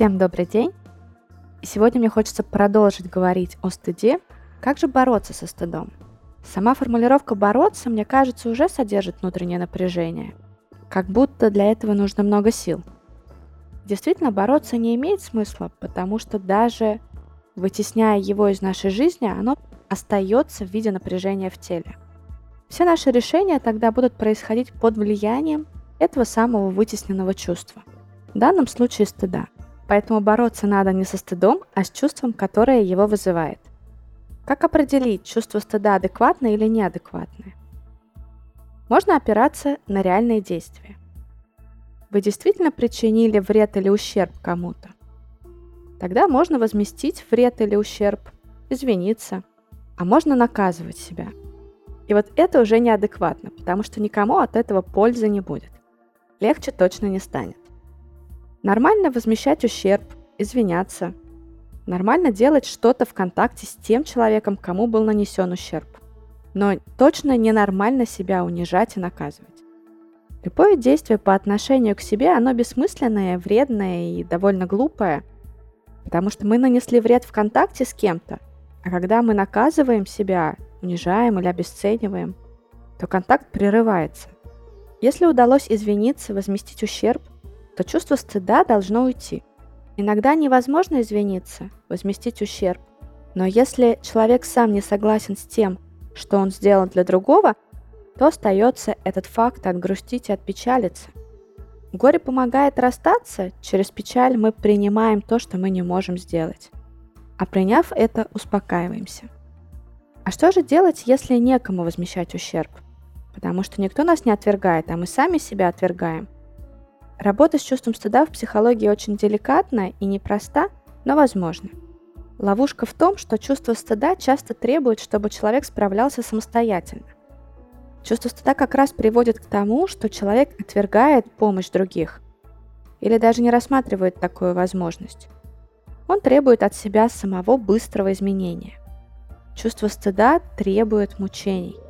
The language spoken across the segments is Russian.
Всем добрый день! Сегодня мне хочется продолжить говорить о стыде. Как же бороться со стыдом? Сама формулировка «бороться», мне кажется, уже содержит внутреннее напряжение. Как будто для этого нужно много сил. Действительно, бороться не имеет смысла, потому что даже вытесняя его из нашей жизни, оно остается в виде напряжения в теле. Все наши решения тогда будут происходить под влиянием этого самого вытесненного чувства. В данном случае стыда. Поэтому бороться надо не со стыдом, а с чувством, которое его вызывает. Как определить, чувство стыда адекватное или неадекватное? Можно опираться на реальные действия. Вы действительно причинили вред или ущерб кому-то? Тогда можно возместить вред или ущерб, извиниться, а можно наказывать себя. И вот это уже неадекватно, потому что никому от этого пользы не будет. Легче точно не станет. Нормально возмещать ущерб, извиняться. Нормально делать что-то в контакте с тем человеком, кому был нанесен ущерб. Но точно ненормально себя унижать и наказывать. Любое действие по отношению к себе, оно бессмысленное, вредное и довольно глупое, потому что мы нанесли вред в контакте с кем-то, а когда мы наказываем себя, унижаем или обесцениваем, то контакт прерывается. Если удалось извиниться, возместить ущерб, то чувство стыда должно уйти. Иногда невозможно извиниться, возместить ущерб, но если человек сам не согласен с тем, что он сделал для другого, то остается этот факт отгрустить и отпечалиться. Горе помогает расстаться, через печаль мы принимаем то, что мы не можем сделать. А приняв это, успокаиваемся. А что же делать, если некому возмещать ущерб? Потому что никто нас не отвергает, а мы сами себя отвергаем – Работа с чувством стыда в психологии очень деликатна и непроста, но возможна. Ловушка в том, что чувство стыда часто требует, чтобы человек справлялся самостоятельно. Чувство стыда как раз приводит к тому, что человек отвергает помощь других или даже не рассматривает такую возможность. Он требует от себя самого быстрого изменения. Чувство стыда требует мучений –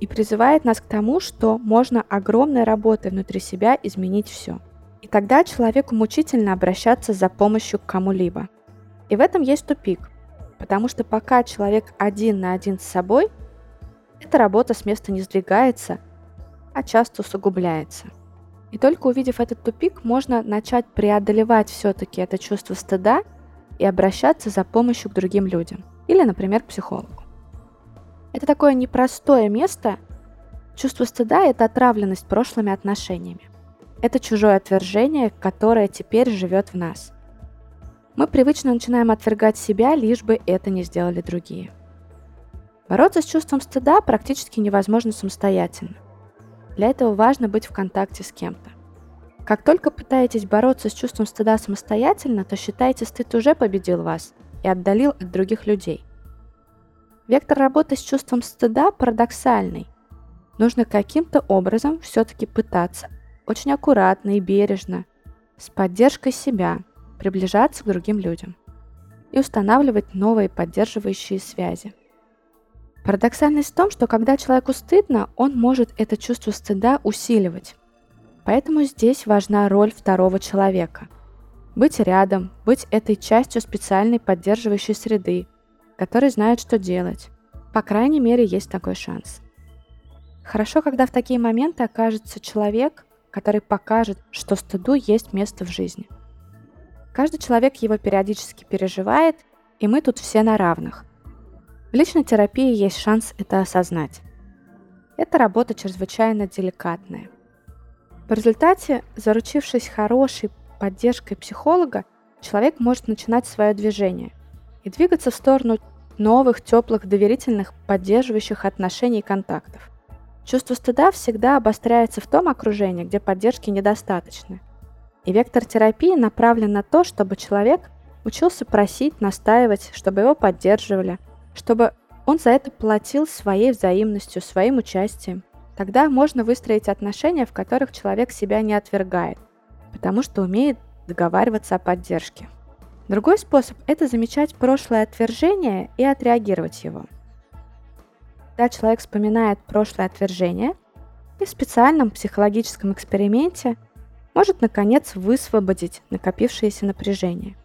и призывает нас к тому, что можно огромной работой внутри себя изменить все. И тогда человеку мучительно обращаться за помощью к кому-либо. И в этом есть тупик, потому что пока человек один на один с собой, эта работа с места не сдвигается, а часто усугубляется. И только увидев этот тупик, можно начать преодолевать все-таки это чувство стыда и обращаться за помощью к другим людям. Или, например, к психологу. Это такое непростое место. Чувство стыда – это отравленность прошлыми отношениями. Это чужое отвержение, которое теперь живет в нас. Мы привычно начинаем отвергать себя, лишь бы это не сделали другие. Бороться с чувством стыда практически невозможно самостоятельно. Для этого важно быть в контакте с кем-то. Как только пытаетесь бороться с чувством стыда самостоятельно, то считайте, стыд уже победил вас и отдалил от других людей. Вектор работы с чувством стыда парадоксальный. Нужно каким-то образом все-таки пытаться очень аккуратно и бережно, с поддержкой себя, приближаться к другим людям и устанавливать новые поддерживающие связи. Парадоксальность в том, что когда человеку стыдно, он может это чувство стыда усиливать. Поэтому здесь важна роль второго человека. Быть рядом, быть этой частью специальной поддерживающей среды, который знает, что делать. По крайней мере, есть такой шанс. Хорошо, когда в такие моменты окажется человек, который покажет, что стыду есть место в жизни. Каждый человек его периодически переживает, и мы тут все на равных. В личной терапии есть шанс это осознать. Эта работа чрезвычайно деликатная. В результате, заручившись хорошей поддержкой психолога, человек может начинать свое движение и двигаться в сторону новых, теплых, доверительных, поддерживающих отношений и контактов. Чувство стыда всегда обостряется в том окружении, где поддержки недостаточно. И вектор терапии направлен на то, чтобы человек учился просить, настаивать, чтобы его поддерживали, чтобы он за это платил своей взаимностью, своим участием. Тогда можно выстроить отношения, в которых человек себя не отвергает, потому что умеет договариваться о поддержке. Другой способ – это замечать прошлое отвержение и отреагировать его. Когда человек вспоминает прошлое отвержение, и в специальном психологическом эксперименте может наконец высвободить накопившееся напряжение.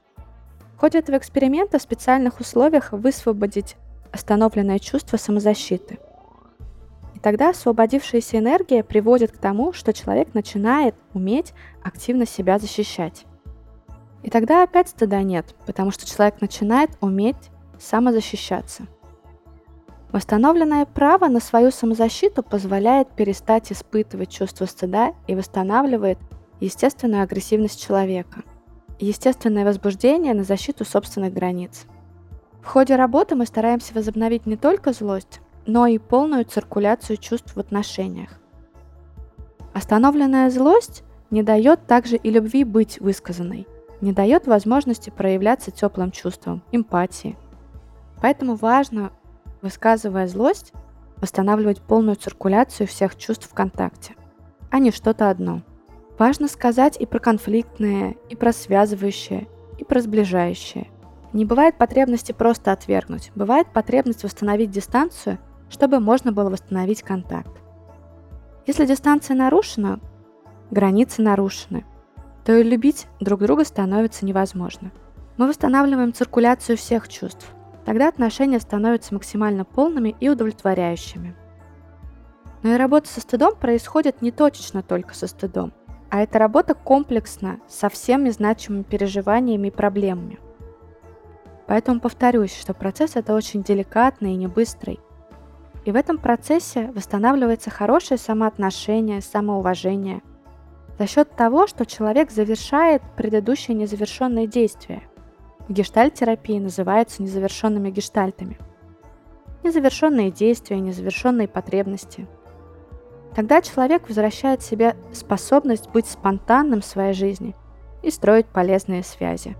В ходе этого эксперимента в специальных условиях высвободить остановленное чувство самозащиты. И тогда освободившаяся энергия приводит к тому, что человек начинает уметь активно себя защищать. И тогда опять стыда нет, потому что человек начинает уметь самозащищаться. Восстановленное право на свою самозащиту позволяет перестать испытывать чувство стыда и восстанавливает естественную агрессивность человека, естественное возбуждение на защиту собственных границ. В ходе работы мы стараемся возобновить не только злость, но и полную циркуляцию чувств в отношениях. Остановленная злость не дает также и любви быть высказанной, не дает возможности проявляться теплым чувством, эмпатии. Поэтому важно, высказывая злость, восстанавливать полную циркуляцию всех чувств в контакте, а не что-то одно – Важно сказать и про конфликтное, и про связывающее, и про сближающее. Не бывает потребности просто отвергнуть, бывает потребность восстановить дистанцию, чтобы можно было восстановить контакт. Если дистанция нарушена, границы нарушены, то и любить друг друга становится невозможно. Мы восстанавливаем циркуляцию всех чувств. Тогда отношения становятся максимально полными и удовлетворяющими. Но и работа со стыдом происходит не точечно только со стыдом – а эта работа комплексна со всеми значимыми переживаниями и проблемами. Поэтому повторюсь, что процесс это очень деликатный и не быстрый. И в этом процессе восстанавливается хорошее самоотношение, самоуважение за счет того, что человек завершает предыдущие незавершенные действия. В гештальт-терапии называются незавершенными гештальтами. Незавершенные действия, незавершенные потребности – Тогда человек возвращает себе способность быть спонтанным в своей жизни и строить полезные связи.